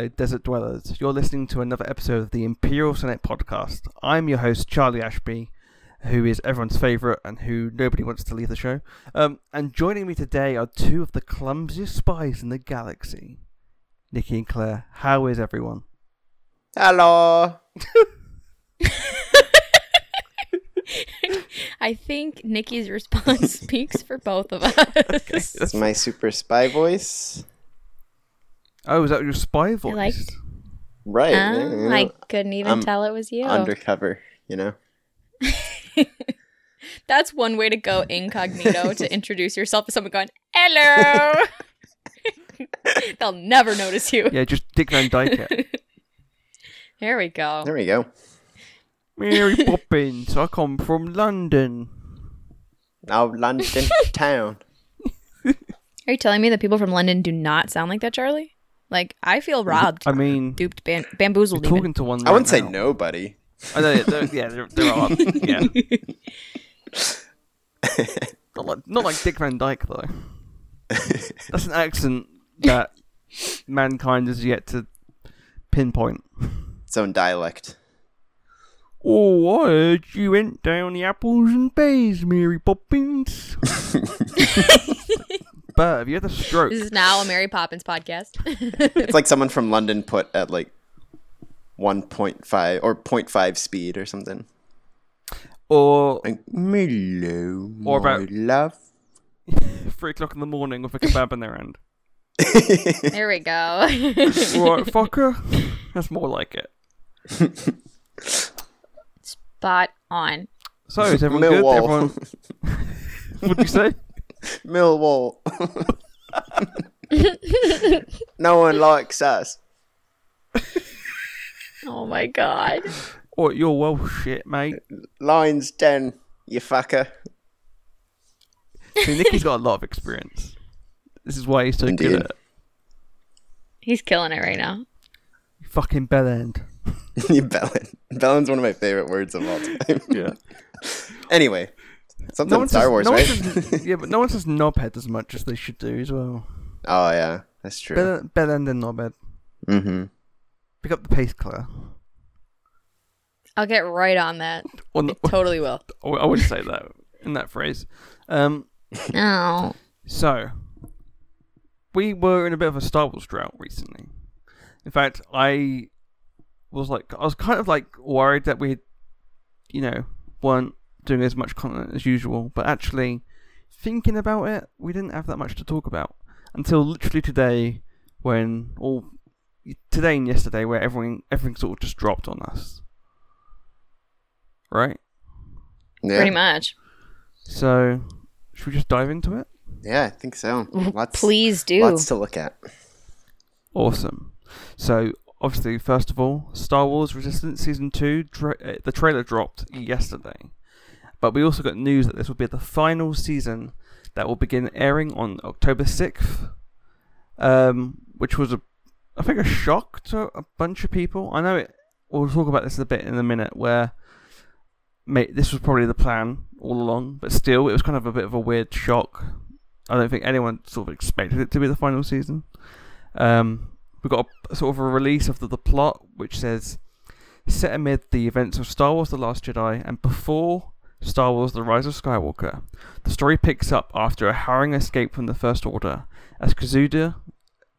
What's fellow desert dwellers? You're listening to another episode of the Imperial Senate podcast. I'm your host, Charlie Ashby, who is everyone's favourite and who nobody wants to leave the show. Um, and joining me today are two of the clumsiest spies in the galaxy Nikki and Claire. How is everyone? Hello. I think Nikki's response speaks for both of us. That's my super spy voice. Oh, is that your spy voice? like- Right. Oh, you know, I couldn't even I'm tell it was you. Undercover, you know. That's one way to go incognito to introduce yourself to someone going, "Hello." They'll never notice you. Yeah, just Dick Van Dyke it. There we go. There we go. Mary Poppins, I come from London. Now London town. Are you telling me that people from London do not sound like that, Charlie? Like I feel robbed, I mean, duped, ban- bamboozled. you're Even. talking to one. I wouldn't right say now. nobody. I know, there, yeah, there, there are. Yeah. not, like, not like Dick Van Dyke, though. That's an accent that mankind has yet to pinpoint. Its own dialect. Oh, I heard you went down the apples and pears, Mary Poppins. but have you had a stroke? This is now a Mary Poppins podcast. It's like someone from London put at like 1.5 or 0.5 speed or something. Or Like, hello, Or my about- love. three o'clock in the morning with a kebab in their hand? there we go. Right, fucker? That's more like it. Spot on. So, is everyone good? Everyone... What'd you say? Millwall. no one likes us. Oh my god. Oh, you're well shit, mate. Lines 10, you fucker. See, Nicky's got a lot of experience. This is why he's so good at it. He's killing it right now. You fucking bell end. you bellend. Bellend's one of my favorite words of all time. Yeah. anyway, something Star says, Wars, no right? One says, yeah, but no one says knobhead as much as they should do as well. oh yeah, that's true. Bell, bell end and knobhead. mm-hmm. Pick up the pace, Claire. I'll get right on that. Or no- Totally will. I wouldn't say that in that phrase. Um, Oh. So, we were in a bit of a Star Wars drought recently. In fact, I was like, I was kind of like worried that we, you know, weren't doing as much content as usual. But actually, thinking about it, we didn't have that much to talk about until literally today, when all today and yesterday, where everything everything sort of just dropped on us. Right. Yeah. Pretty much. So, should we just dive into it? Yeah, I think so. Lots, Please do. Lots to look at. Awesome. So, obviously, first of all, Star Wars Resistance Season 2, tra- uh, the trailer dropped yesterday. But we also got news that this will be the final season that will begin airing on October 6th, um, which was, a, I think, a shock to a bunch of people. I know it, we'll talk about this a bit in a minute, where mate, this was probably the plan all along, but still, it was kind of a bit of a weird shock. I don't think anyone sort of expected it to be the final season. Um, we got a, sort of a release of the, the plot, which says set amid the events of Star Wars: The Last Jedi and before Star Wars: The Rise of Skywalker. The story picks up after a harrowing escape from the First Order as Kazuda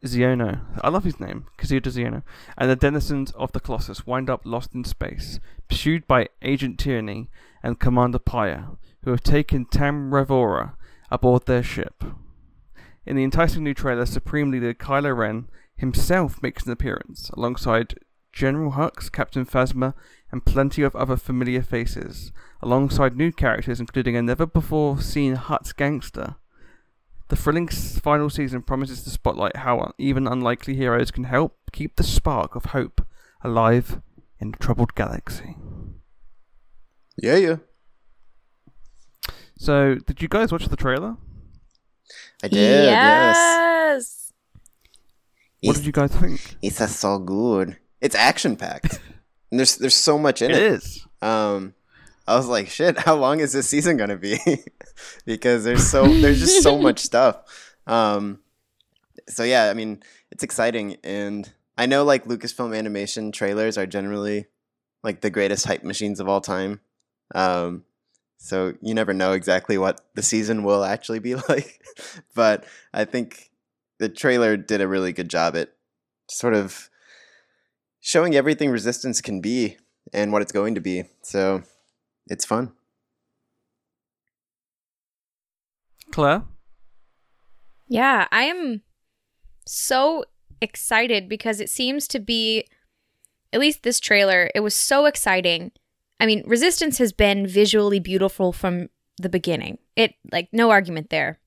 Xiono, I love his name, Kazuda Xiono, and the denizens of the Colossus wind up lost in space, pursued by Agent Tierny and Commander Pyre, who have taken Tam Ryvora aboard their ship. In the enticing new trailer, Supreme Leader Kylo Ren himself makes an appearance, alongside General Hux, Captain Phasma, and plenty of other familiar faces, alongside new characters including a never-before-seen Hutt gangster. The thrilling final season promises to spotlight how even unlikely heroes can help keep the spark of hope alive in a troubled galaxy. Yeah, yeah. So, did you guys watch the trailer? I did. Yes. yes. What did you guys think? It's so good. It's action packed. And there's there's so much in It it. is. Um, I was like, shit, how long is this season gonna be? because there's so there's just so much stuff. Um, so yeah, I mean, it's exciting, and I know like Lucasfilm animation trailers are generally like the greatest hype machines of all time. Um, so you never know exactly what the season will actually be like, but I think the trailer did a really good job at sort of showing everything resistance can be and what it's going to be. So it's fun. Claire? Yeah, I am so excited because it seems to be, at least this trailer, it was so exciting. I mean, Resistance has been visually beautiful from the beginning. It, like, no argument there.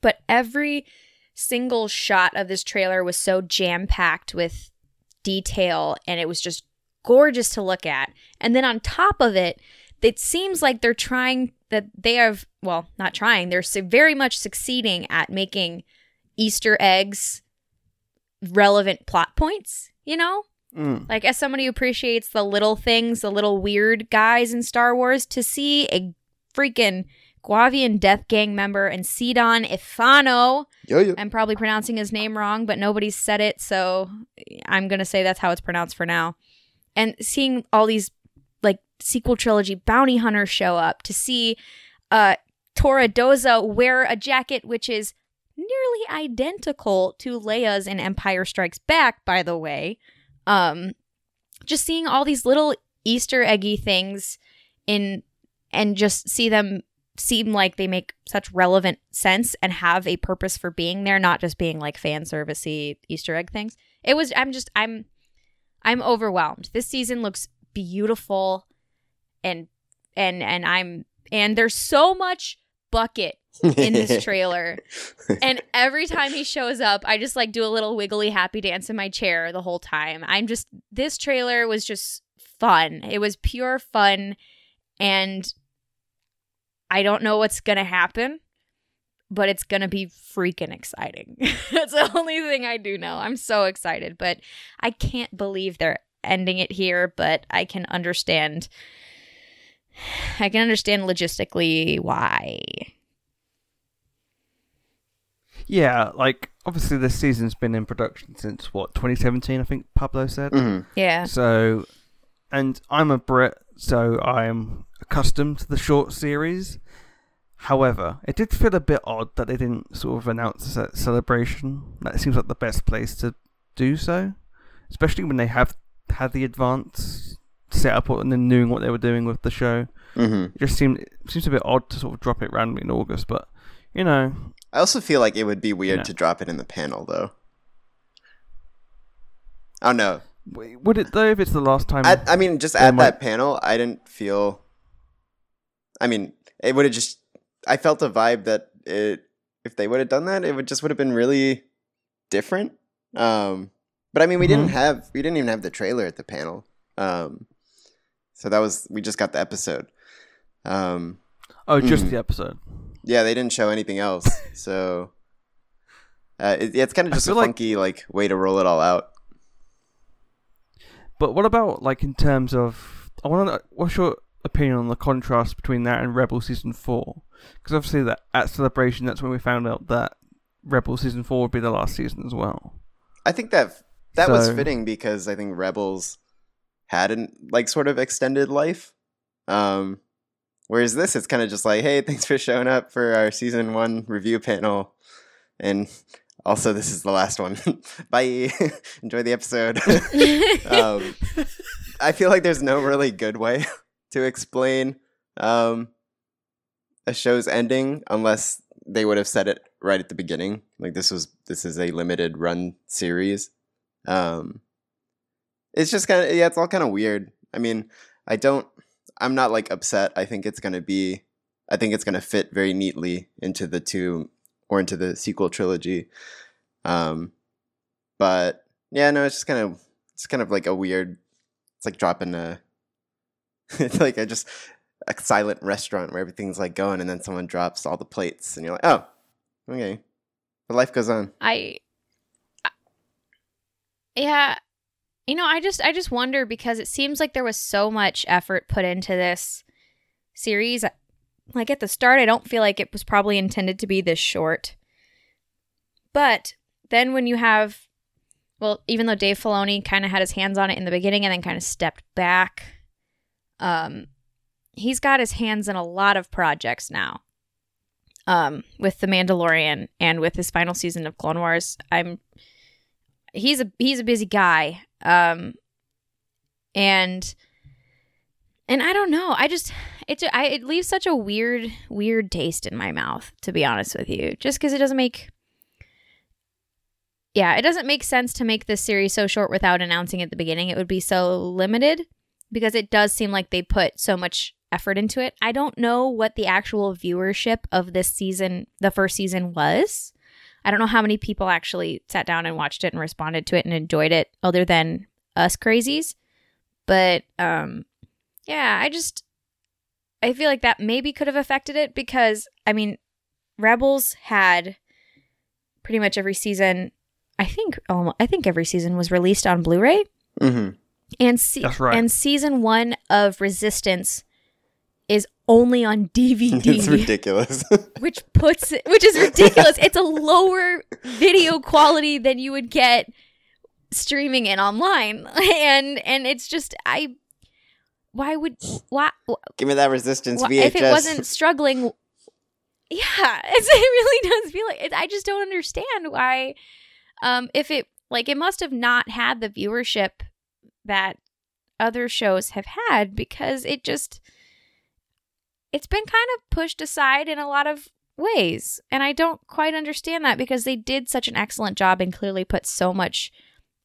But every single shot of this trailer was so jam packed with detail and it was just gorgeous to look at. And then on top of it, it seems like they're trying that they have well not trying they're very much succeeding at making easter eggs relevant plot points you know Mm. like as somebody who appreciates the little things the little weird guys in star wars to see a freaking guavian death gang member and sidon ithano Yo yo. i'm probably pronouncing his name wrong but nobody's said it so i'm gonna say that's how it's pronounced for now and seeing all these like sequel trilogy bounty hunters show up to see uh Torra Doza wear a jacket which is nearly identical to Leia's in Empire Strikes Back, by the way. Um just seeing all these little Easter eggy things in and just see them seem like they make such relevant sense and have a purpose for being there, not just being like fan servicey Easter egg things. It was I'm just I'm I'm overwhelmed. This season looks beautiful and and and I'm and there's so much bucket in this trailer. and every time he shows up, I just like do a little wiggly happy dance in my chair the whole time. I'm just this trailer was just fun. It was pure fun and I don't know what's going to happen, but it's going to be freaking exciting. That's the only thing I do know. I'm so excited, but I can't believe they're ending it here, but I can understand I can understand logistically why. Yeah, like obviously this season's been in production since what 2017, I think Pablo said. Mhm. Yeah. So, and I'm a Brit, so I'm accustomed to the short series. However, it did feel a bit odd that they didn't sort of announce a celebration. That seems like the best place to do so, especially when they have had the advance set up and then knowing what they were doing with the show. Mhm. It just seemed it seems a bit odd to sort of drop it randomly in August, but you know, I also feel like it would be weird Yeah. to drop it in the panel though. I don't know. w- would it though if it's the last time? At, I mean, just at might- that panel, I didn't feel. I mean, it would have just. I felt a vibe that it. If they would have done that, it would just would have been really different. Um, but I mean, we didn't Mhm. have we didn't even have the trailer at the panel. Um, so that was we just got the episode. Um, oh, just mm. the episode. yeah, they didn't show anything else. so uh, it, it's kind of just a feel like- funky like way to roll it all out. But what about like in terms of? I want to. What's your opinion on the contrast between that and Rebel season four? Because obviously, that at celebration, that's when we found out that Rebel season four would be the last season as well. I think that that was fitting because I think Rebels had an like sort of extended life. Um whereas this it's kind of just like, hey, thanks for showing up for our season 1 review panel and also this is the last one. Bye. Enjoy the episode. um I feel like there's no really good way to explain um a show's ending unless they would have said it right at the beginning. Like this was this is a limited run series. Um it's just kind of yeah, it's all kind of weird. I mean, I don't I'm not like upset. I think it's going to be I think it's going to fit very neatly into the two or into the sequel trilogy. Um but yeah, no, it's just kind of it's kind of like a weird it's like dropping a it's like a just a silent restaurant where everything's like going and then someone drops all the plates and you're like, "Oh, okay." But life goes on. I, I- yeah, You know, I just I just wonder because it seems like there was so much effort put into this series. Like at the start, I don't feel like it was probably intended to be this short. But then when you have well, even though Dave Filoni kind of had his hands on it in the beginning and then kind of stepped back, um he's got his hands in a lot of projects now. Um with The Mandalorian and with his final season of Clone Wars. I'm he's a he's a busy guy um and and i don't know i just it I, it leaves such a weird weird taste in my mouth to be honest with you just because it doesn't make yeah it doesn't make sense to make this series so short without announcing at the beginning. It would be so limited because it does seem like they put so much effort into it. I don't know what the actual viewership of this season the first season was. I don't know how many people actually sat down and watched it and responded to it and enjoyed it other than us crazies. But um yeah, I just I feel like that maybe could have affected it because I mean Rebels had pretty much every season I think almost, I think every season was released on Blu-ray hmm and se- That's right. and season 1 of Resistance is only on DVD it's ridiculous. which puts it, which is ridiculous. it's a lower video quality than you would get streaming it online, and and it's just I. Why would why, Give me that resistance why VHS. if it wasn't struggling? Yeah, it really does feel like it, I just don't understand why. Um, if it like it must have not had the viewership that other shows have had because it just it's been kind of pushed aside in a lot of ways. And I don't quite understand that because they did such an excellent job and clearly put so much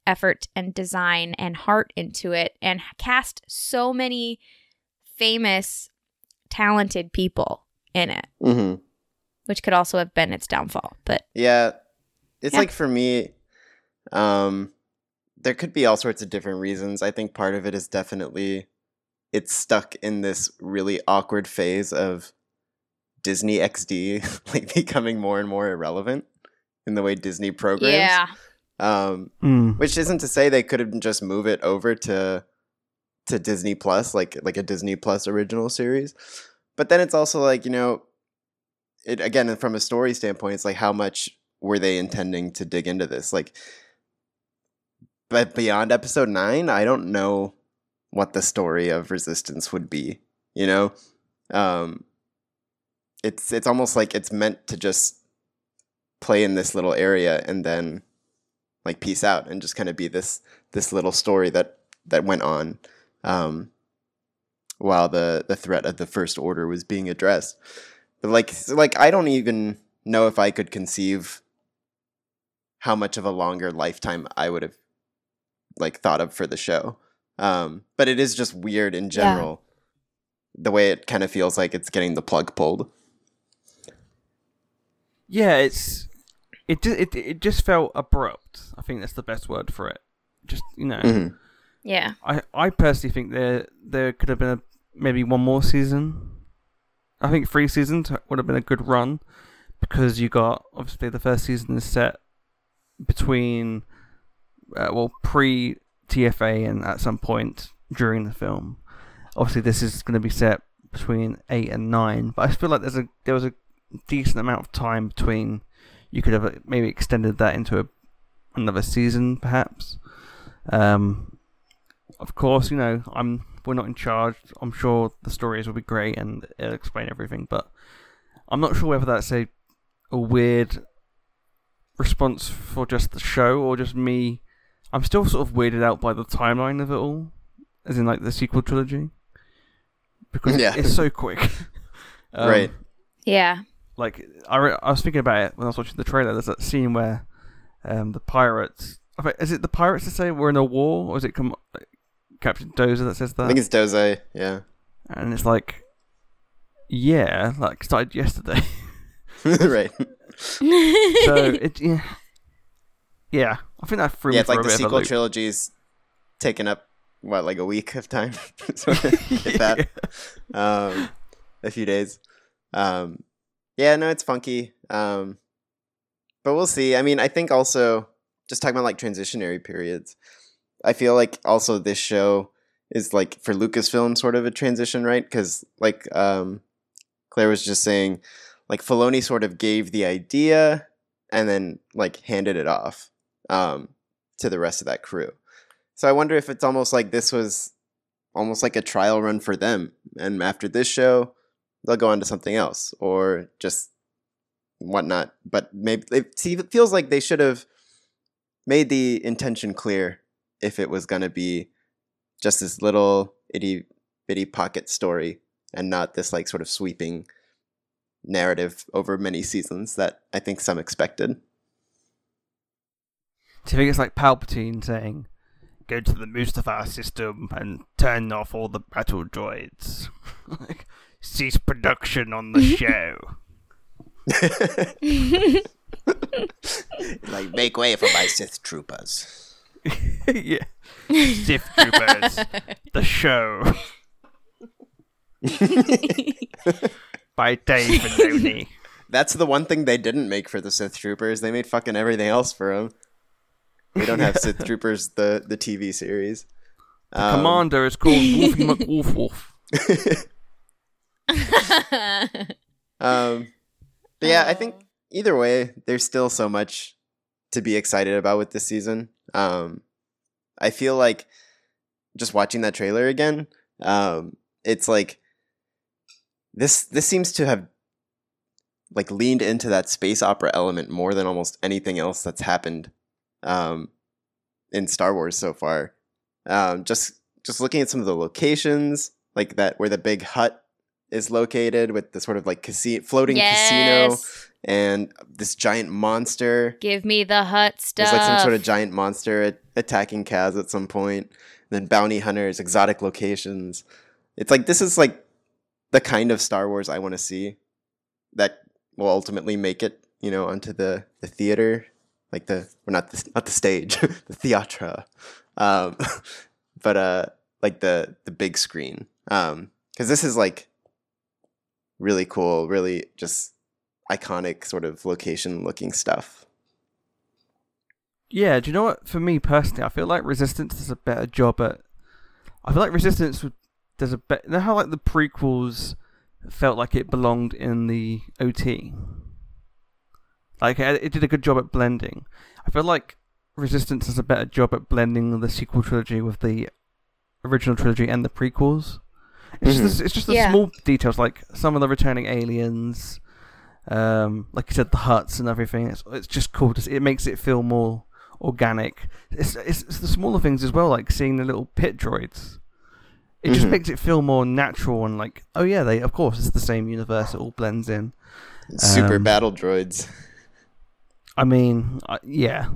effort and design and heart into it and cast so many famous, talented people in it, hmm which could also have been its downfall. But Yeah. It's Yeah. like for me, um, there could be all sorts of different reasons. I think part of it is definitely it's stuck in this really awkward phase of Disney XD like becoming more and more irrelevant in the way Disney programs. yeah, Um, Mm. which isn't to say they could have just move it over to to Disney Plus, like like a Disney Plus original series. But then it's also like you know, it again from a story standpoint, it's like how much were they intending to dig into this? Like, but beyond episode nine, I don't know what the story of Resistance would be. You know, um, it's it's almost like it's meant to just play in this little area and then like peace out and just kind of be this this little story that that went on um while the the threat of the first order was being addressed. But like like i don't even know if i could conceive how much of a longer lifetime i would have like thought of for the show. Um but it is just weird in general the way it kind of feels like it's getting the plug pulled. Yeah, it's it, ju- it it just felt abrupt. I think that's the best word for it. Just you know, Mhm. yeah, I I personally think there there could have been a, maybe one more season. I think three seasons would have been a good run because you got obviously the first season is set between uh, well pre TFA and at some point during the film. Obviously, this is going to be set between eight and nine, but I feel like there's a there was a decent amount of time between. You could have uh, maybe extended that into a, another season, perhaps. Um, of course, you know, I'm we're not in charge. I'm sure the stories will be great and it'll explain everything, but I'm not sure whether that's a a weird response for just the show or just me. I'm still sort of weirded out by the timeline of it all, as in like the sequel trilogy, because Yeah. it's so quick. Um, Right. yeah, like I, re- I was thinking about it when I was watching the trailer. There's that scene where um, the pirates. Is it the pirates that say we're in a war, or is it come, Captain Doza that says that? i think it's Doza. yeah and it's like, yeah, like started yesterday. right so it, yeah, yeah. I think that threw yeah me it's for like a the bit sequel trilogy's taken up what like a week of time So, if that um a few days um yeah no it's funky um but we'll see i mean i think also just talking about like transitionary periods I feel like also this show is like for Lucasfilm sort of a transition, right? Because like um, Claire was just saying, like Filoni sort of gave the idea and then like handed it off um, to the rest of that crew. So I wonder if it's almost like this was almost like a trial run for them, and after this show, they'll go on to something else or just whatnot. But maybe it feels like they should have made the intention clear if it was going to be just this little itty bitty pocket story and not this like sort of sweeping narrative over many seasons that I think some expected. Do you think it's like Palpatine saying, "Go to the Mustafar system and turn off all the battle droids, like cease production on the show." like make way for my Sith troopers. yeah, Sith Troopers, the show by Dave Filoni. That's the one thing they didn't make for the Sith troopers. They made fucking everything else for them. We don't have Sith troopers the the TV series. Um, Commander is called Wolfie McWolf Wolf. Um, but yeah, I think either way, there's still so much to be excited about with this season. Um, I feel like just watching that trailer again, um, it's like this. This seems to have like leaned into that space opera element more than almost anything else that's happened um, in Star Wars so far. Um, just just looking at some of the locations, like that where the big Hutt is located with the sort of like casino floating casino and this giant monster. Give me the Hutt stuff. There's like some sort of giant monster at- attacking Kaz at some point. Then bounty hunters, exotic locations. It's like this is like the kind of Star Wars I want to see that will ultimately make it, you know, onto the the theater, like the or not the not the stage, the theatra, um, but uh, like the the big screen. Um, because this is like really cool, really just iconic sort of location looking stuff. Yeah, do you know what? For me personally, I feel like Resistance does a better job at. I feel like Resistance does a better. You know how like the prequels felt like it belonged in the OT. Like it did a good job at blending. I feel like Resistance does a better job at blending the sequel trilogy with the original trilogy and the prequels. It's Mhm. just the, it's just the Yeah. small details, like some of the returning aliens, um, like you said, the Hutts and everything. It's it's just cool. To see. It makes it feel more organic. It's, it's it's the smaller things as well, like seeing the little pit droids. It just Mhm. makes it feel more natural and like, oh yeah, they of course it's the same universe. It all blends in. Super Um, battle droids. I mean, I, yeah,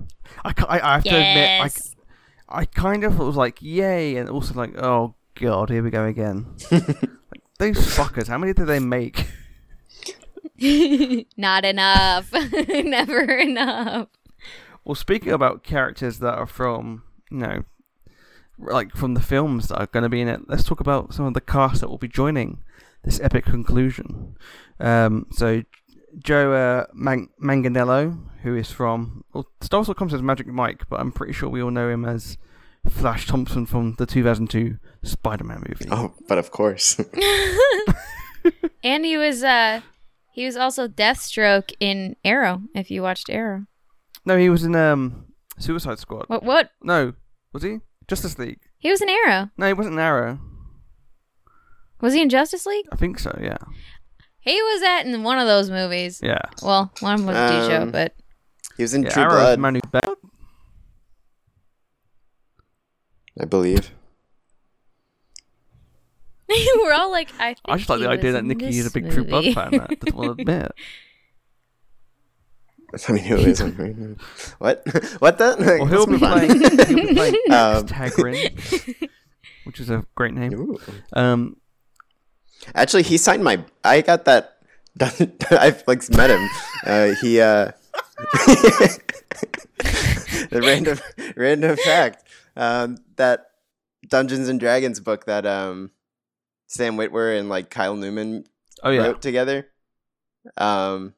I, I, I have to admit. I, I kind of was like, yay, and also like, oh god, here we go again. like, those fuckers, how many did they make? Not enough. Never enough. Well, speaking about characters that are from, you know, like from the films that are going to be in it, let's talk about some of the cast that will be joining this epic conclusion. Um, so, Joe uh, Man- Manganiello, who is from, well, Star Wars comes as Magic Mike, but I'm pretty sure we all know him as Flash Thompson from the 2002 Spider-Man movie. Oh, but of course. And he was uh he was also Deathstroke in Arrow, if you watched Arrow. No, he was in um, Suicide Squad. What what? No, was he? Justice League. He was in Arrow. No, he wasn't in Arrow. Was he in Justice League? I think so. Yeah. He was at in one of those movies. Yeah. Well, one was a D show, Um, but He was in yeah True Arrow's Blood, Manu Bell. I believe. we're all like, I. Think I just like the idea that in Nikki is a this big True Blood fan. That doesn't want to admit. I mean, who isn't? right now? what? What the? Well, he'll be playing. He'll be playing Um, Tagrin, which is a great name. Ooh. Um, Actually, he signed my. I got that. Done, I've like met him. Uh, he. uh The random random fact um, that Dungeons and Dragons book that um, Sam Witwer and like Kyle Newman oh yeah, wrote together. Um,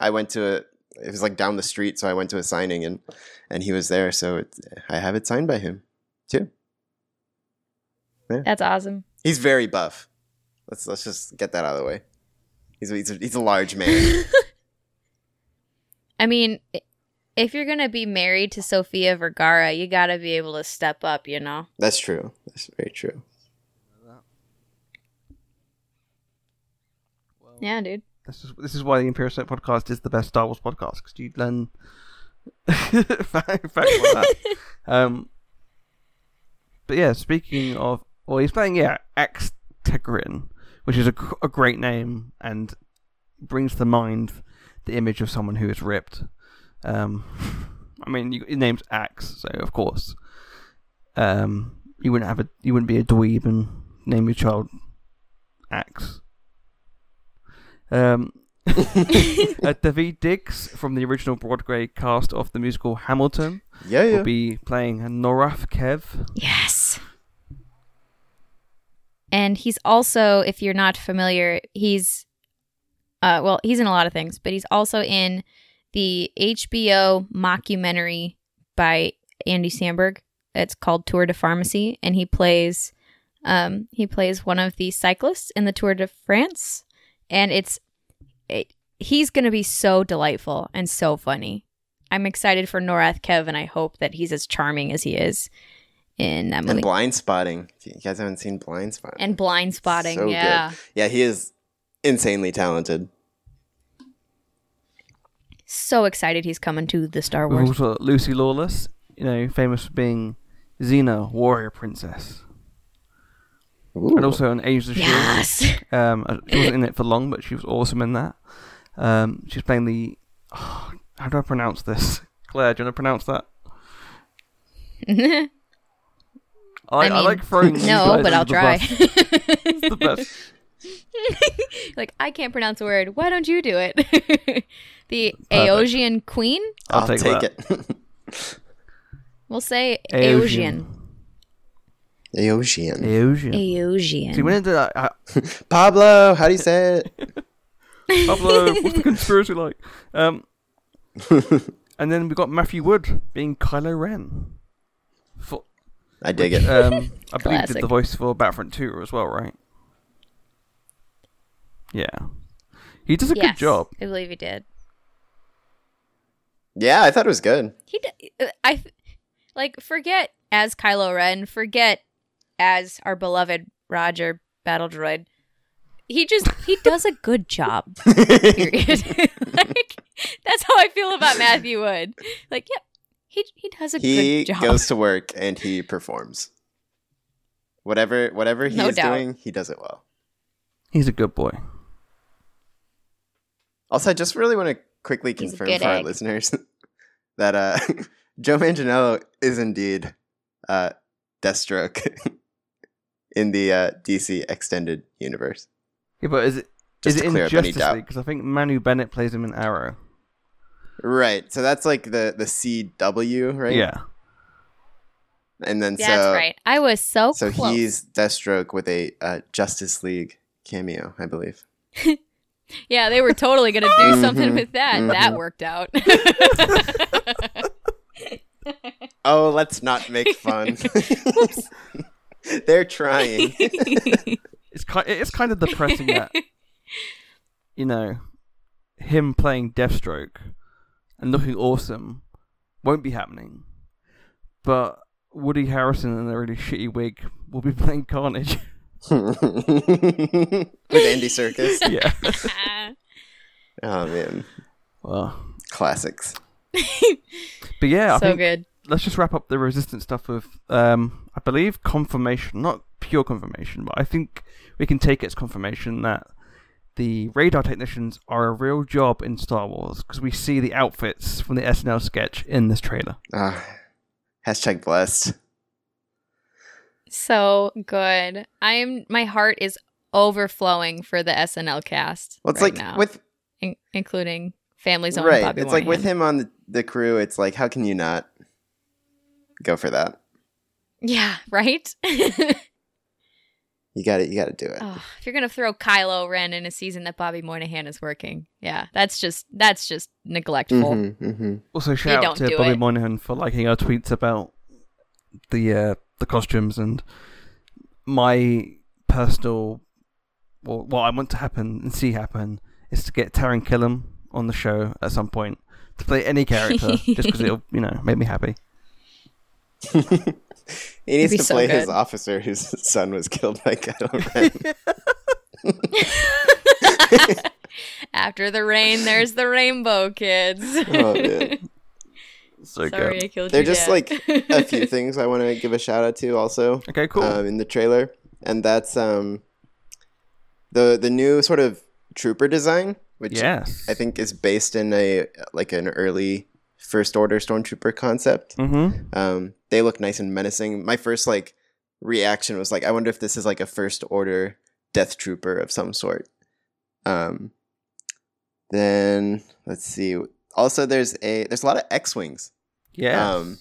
I went to a. It was like down the street, so I went to a signing and and he was there. So it, I have it signed by him. too. That's awesome. He's very buff. Let's let's just get that out of the way. He's he's a, he's a large man. I mean, i- if you're gonna be married to Sofia Vergara, you gotta be able to step up, you know. That's true. That's very true. Yeah, dude. This is this is why the Imperial Senate podcast is the best Star Wars podcast because you learn fact, facts like that. Um, but yeah, speaking of, well, he's playing yeah Ax Tagrin, which is a, a great name and brings to mind the image of someone who is ripped. Um, I mean, you, his name's Axe, so of course, um, you wouldn't have a you wouldn't be a dweeb and name your child Axe. Um, uh, Daveed Diggs from the original Broadway cast of the musical Hamilton Yeah, yeah. will be playing Norath Kev. Yes. And he's also, if you're not familiar, he's uh well, he's in a lot of things, but he's also in the HBO mockumentary by Andy Samberg. It's called Tour de Pharmacy, and he plays um he plays one of the cyclists in the Tour de France, and it's it, he's going to be so delightful and so funny. I'm excited for Norath Kev, and I hope that he's as charming as he is in that movie. and blind spotting. You guys haven't seen blind spotting. and blind spotting. So good. yeah, Yeah, he is insanely talented. So excited he's coming to the Star Wars. also Lucy Lawless, you know, famous for being Xena, warrior princess, Ooh. and also an Agents of Yes, Shield. Um, uh, she wasn't in it for long, but she was awesome in that. Um, she's playing the. how do I pronounce this? Claire, do you want to pronounce that? I, I, mean, like throwing. no, but I'll try. It's the best. like I can't pronounce a word. Why don't you do it? The Perfect. Aeosian Queen. I'll, I'll take, take it. We'll say Aeosian. Aeosian. Aeosian. Aeosian. Aeosian. See, when into that, uh, Pablo, how do you say it? Pablo, what's the conspiracy like? Um, and then we got Matthew Wood being Kylo Ren. For, I dig it. um, I believe he did the voice for Battlefront 2 as well, right? Yeah. He does a yes, good job. I believe he did. Yeah, I thought it was good. He d- uh, I like forget as Kylo Ren, forget as our beloved Roger Battle Droid. He just he does a good job. Period. like that's how I feel about Matthew Wood. Like, yep, he he does a he good job. He goes to work and he performs. Whatever whatever he No is doubt. doing, he does it well. He's a good boy. Also, I just really want to quickly confirm good for our egg. listeners that uh, Joe Manganiello is indeed uh, Deathstroke in the uh, DC extended universe. Yeah, but is it Just is to it in up Justice. League? Because I think Manu Bennett plays him in Arrow. Right. So that's like the the CW, right? Yeah. And then That's so right. I was so, so close. he's Deathstroke with a uh, Justice League cameo, I believe. Yeah, they were totally gonna do something Mhm, with that. That mhm. worked out. Oh, let's not make fun. They're trying. It's kind it's kind of depressing that you know him playing Deathstroke and looking awesome won't be happening, but Woody Harrelson in a really shitty wig will be playing Carnage. With Andy Serkis. yeah. Oh man, well, classics. but yeah, I so think good. let's just wrap up the resistance stuff with um I believe confirmation, not pure confirmation, but I think we can take it as confirmation that the radar technicians are a real job in Star Wars because we see the outfits from the SNL sketch in this trailer. Ah, hashtag blessed. So good. I'm my heart is overflowing for the SNL cast. Well, it's right like now, with in- including families Own right. Bobby it's like with him on the, the crew. It's like how can you not go for that? Yeah, right. You got it. You got to do it. oh, if you're gonna throw Kylo Ren in a season that Bobby Moynihan is working, yeah, that's just that's just neglectful. Mhm, mhm. Also, shout out to Bobby it. Moynihan for liking our tweets about the uh, the costumes and my personal well, what I want to happen and see happen is to get Taran Killam on the show at some point to play any character just because it'll you know make me happy. He needs be to so play his officer whose son was killed by Kylo Ren. After the rain, there's the rainbow, kids. oh man. So Sorry, good. I killed There are your just dad. like a few things I want to give a shout out to also. Okay, cool. um, in the trailer, and that's um, the the new sort of trooper design, which yes. I think is based in a like an early First Order stormtrooper concept. Mm-hmm. Um, they look nice and menacing. My first like reaction was like, I wonder if this is like a First Order Death Trooper of some sort. Um, then let's see. Also, there's a there's a lot of X wings Yeah. um,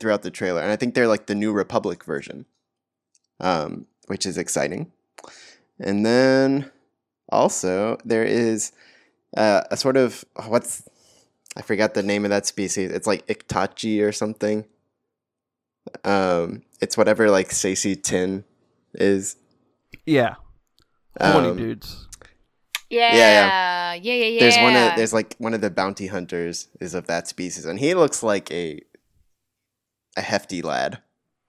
throughout the trailer, and I think they're like the new Republic version, um, which is exciting. And then also there is uh, a sort of what's I forgot the name of that species. It's like Iktotchi or something. Um, it's whatever like Saesee Tiin is. yeah. Horny Um, dudes. Yeah, yeah. yeah, yeah, yeah, There's one of there's like one of the bounty hunters is of that species, and he looks like a a hefty lad,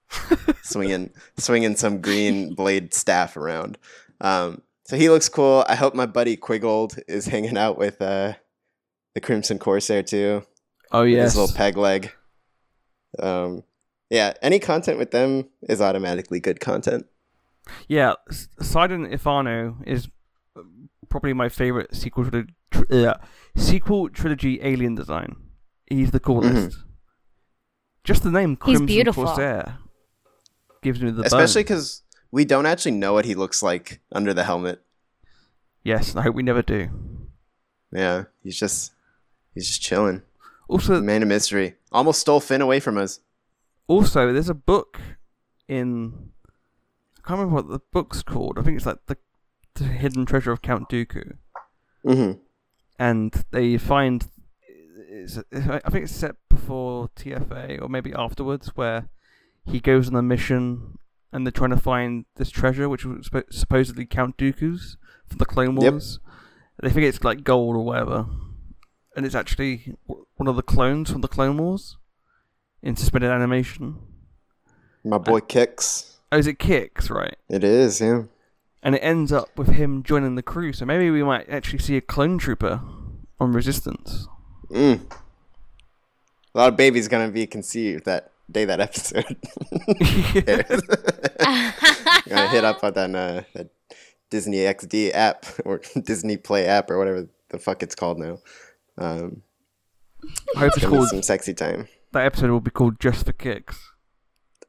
swinging swinging some green blade staff around. Um, so he looks cool. I hope my buddy Quiggold is hanging out with uh, the Crimson Corsair too. Oh yes. his little peg leg. Um, yeah, any content with them is automatically good content. Yeah, Sidon Ithano is probably my favorite sequel to tr- uh, sequel trilogy alien design. He's the coolest. Just the name He's Crimson beautiful. Corsair gives me the Especially because we don't actually know what he looks like under the helmet. yes, and I hope we never do. Yeah, he's just he's just chilling. Also, Man of mystery. Almost stole Finn away from us. also, there's a book in. I can't remember what the book's called. I think it's like the, the Hidden Treasure of Count Dooku. Mm-hmm. and they find I think it's set before TFA or maybe afterwards, where he goes on a mission and they're trying to find this treasure, which was supposedly Count Dooku's from the Clone Yep. Wars. They think it's like gold or whatever, and it's actually one of the clones from the Clone Wars in suspended animation. My boy Kix. Oh, is it Kix, right? It is, yeah. And it ends up with him joining the crew, so maybe we might actually see a clone trooper on Resistance. Mm. A lot of babies gonna be conceived that day that episode. airs. gonna hit up on that uh, that Disney XD app or Disney Play app or whatever the fuck it's called now. Um, I hope it's called some sexy time. that episode will be called Just for Kicks.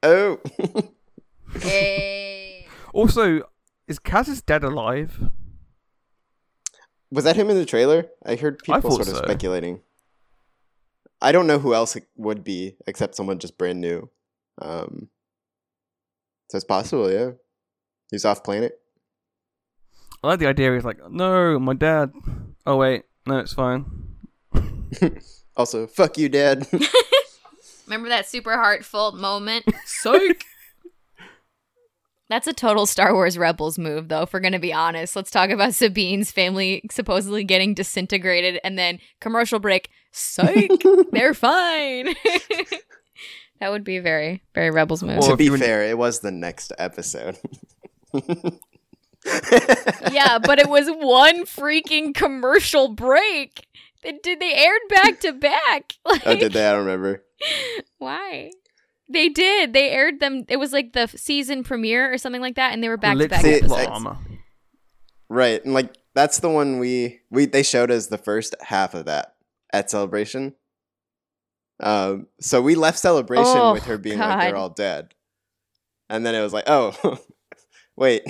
Oh, Hey. Also, is Kaz's dead alive? was that him in the trailer? I heard people thought sort of so. speculating. I don't know who else it would be except someone just brand new. Um, so it's possible, yeah. He's off planet. I like the idea. He's like, no, my dad. Oh wait, no, it's fine. Also, fuck you, Dad. Remember that super heartfelt moment? Psych. That's a total Star Wars Rebels move, though, if we're going to be honest. Let's talk about Sabine's family supposedly getting disintegrated and then commercial break. Psych. They're fine. that would be a very, very Rebels move. Well, to be fair, it was the next episode. yeah, but it was one freaking commercial break. Did they aired back to back? oh, did they? I don't remember. Why? They did. They aired them. It was like the season premiere or something like that, and they were back to back See, Literal it's- episodes. Right, and like that's the one we we they showed us the first half of that at celebration. Um, so we left celebration Oh, with her being like they're all dead, and then it was like, oh, wait.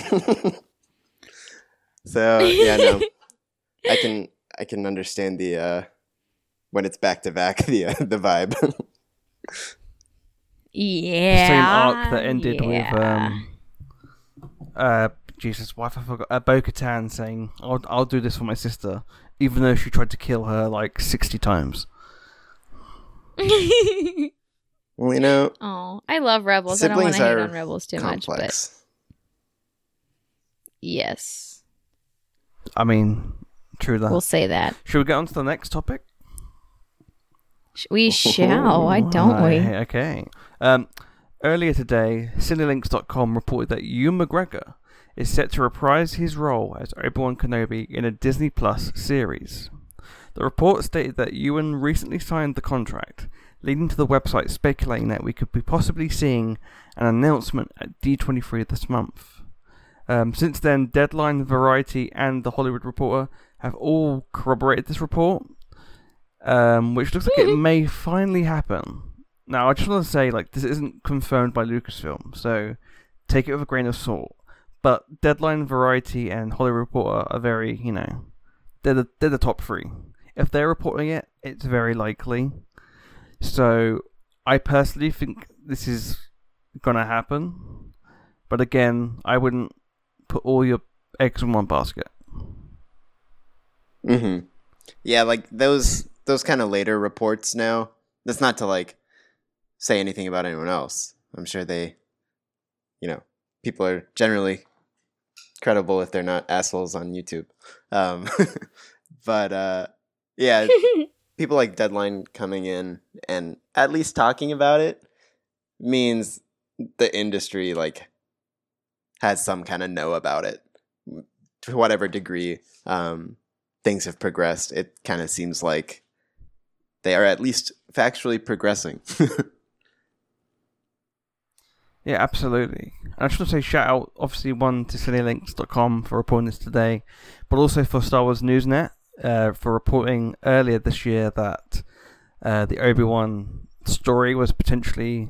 so yeah, no, I can I can understand the uh when it's back to back the uh, the vibe. Yeah. The same arc that ended with um, uh, Jesus, wife I forgot. Uh, Bo-Katan saying, "I'll I'll do this for my sister," even though she tried to kill her like sixty times. Well, you know, Oh, I love Rebels. I don't want to hate on Rebels too much, but yes, I mean, true that. we'll say that. Should we get on to the next topic? We shall. Why don't we? Okay. Um, earlier today, Cinelinx.com reported that Ewan McGregor is set to reprise his role as Obi-Wan Kenobi in a Disney Plus series. The report stated that Ewan recently signed the contract, leading to the website speculating that we could be possibly seeing an announcement at D23 this month. Um, since then, Deadline, Variety, and The Hollywood Reporter have all corroborated this report, um, which looks like it may finally happen. Now, I just want to say, like, this isn't confirmed by Lucasfilm, so take it with a grain of salt. But Deadline, Variety, and Hollywood Reporter are very, you know, they're the, they're the top three. If they're reporting it, it's very likely. So, I personally think this is gonna happen. But again, I wouldn't put all your eggs in one basket. hmm Yeah, like those those kind of later reports now. That's not to like say anything about anyone else. I'm sure they, you know, people are generally credible if they're not assholes on YouTube. Um, but uh, yeah, people like Deadline coming in and at least talking about it means the industry like has some kind of know about it to whatever degree um, things have progressed. It kind of seems like they are at least factually progressing. Yeah, absolutely. And I just want to say shout out, obviously, one to cinelinx.com for reporting this today, but also for Star Wars Newsnet uh, for reporting earlier this year that uh, the Obi Wan story was potentially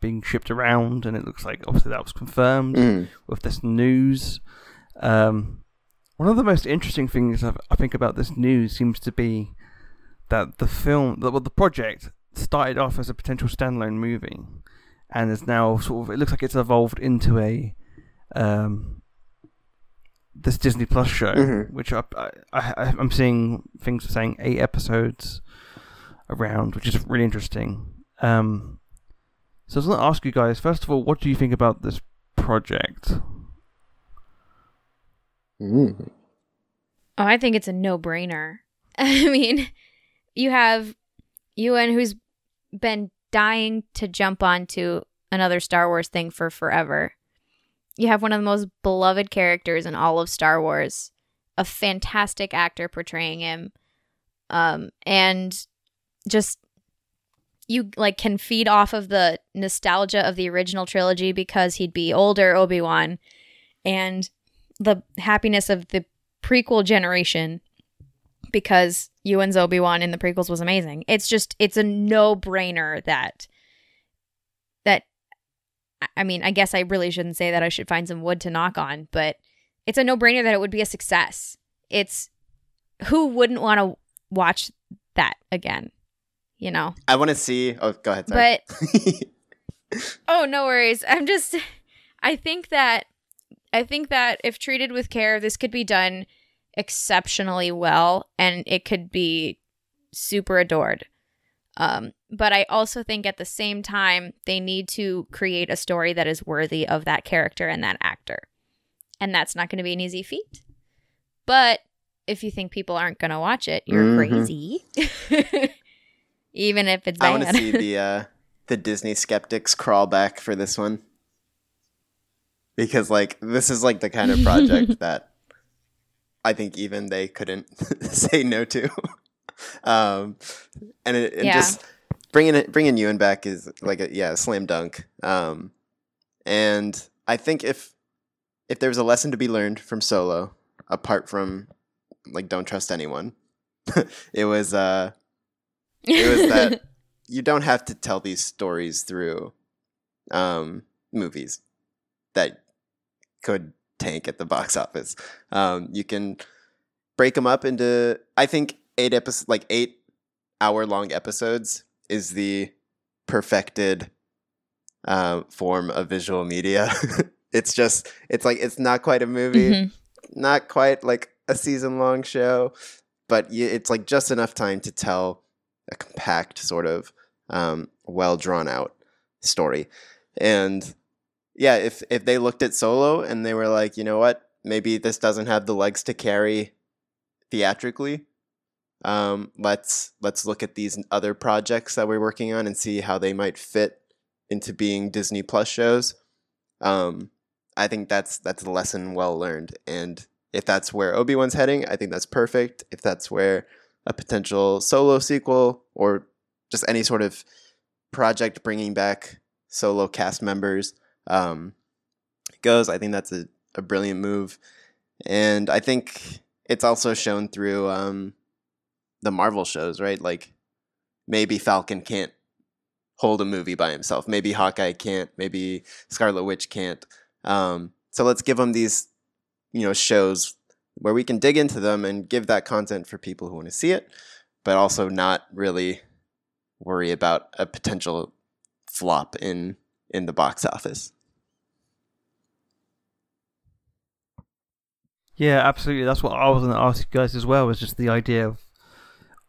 being shipped around, and it looks like obviously that was confirmed Mm. with this news. Um, one of the most interesting things I I think about this news seems to be that the film, that well, the project started off as a potential standalone movie, and is now sort of. It looks like it's evolved into a um, this Disney Plus show, Mhm. which I, I, I I'm seeing things saying eight episodes around, which is really interesting. Um, so I was going to ask you guys first of all, what do you think about this project? Mm. Oh, I think it's a no-brainer. I mean, you have Ewan who's been dying to jump onto another Star Wars thing for forever. You have one of the most beloved characters in all of Star Wars, a fantastic actor portraying him. Um and just you like can feed off of the nostalgia of the original trilogy because he'd be older Obi-Wan and the happiness of the prequel generation because Ewan's Obi Wan in the prequels was amazing. It's just it's a no brainer that that I- mean I guess I really shouldn't say that I should find some wood to knock on, but it's a no brainer that it would be a success. It's who wouldn't want to watch that again, you know? I want to see. Oh, go ahead. Sorry. But Oh, no worries. I'm just I think that I think that if treated with care, this could be done exceptionally well and it could be super adored. Um, but I also think at the same time they need to create a story that is worthy of that character and that actor. And that's not going to be an easy feat. But if you think people aren't going to watch it, you're Mhm. crazy. Even if it's I want to see the uh, the Disney skeptics crawl back for this one because like this is like the kind of project that I think even they couldn't say no to. um, and it, it Yeah. just bringing it bringing Ewan back is like a yeah a slam dunk. Um, and I think if if there was a lesson to be learned from Solo, apart from like don't trust anyone, it was uh it was that you don't have to tell these stories through um, movies that could tank at the box office. Um, you can break them up into. I think eight episodes, like eight hour long episodes, is the perfected uh, form of visual media. it's just, it's like it's not quite a movie, Mhm. not quite like a season long show, but it's like just enough time to tell a compact sort of um, well drawn out story. And yeah, if if they looked at Solo and they were like, you know what, maybe this doesn't have the legs to carry theatrically. Um, let's let's look at these other projects that we're working on and see how they might fit into being Disney Plus shows. Um, I think that's that's a lesson well learned, and if that's where Obi Wan's heading, I think that's perfect. If that's where a potential solo sequel or just any sort of project bringing back solo cast members um, goes, I think that's a, a brilliant move. And I think it's also shown through um, the Marvel shows, right? Like maybe Falcon can't hold a movie by himself. Maybe Hawkeye can't. Maybe Scarlet Witch can't. Um, so let's give them these, you know, shows where we can dig into them and give that content for people who want to see it, but also not really worry about a potential flop in in the box office. Yeah, absolutely. That's what I was going to ask you guys as well. Was just the idea of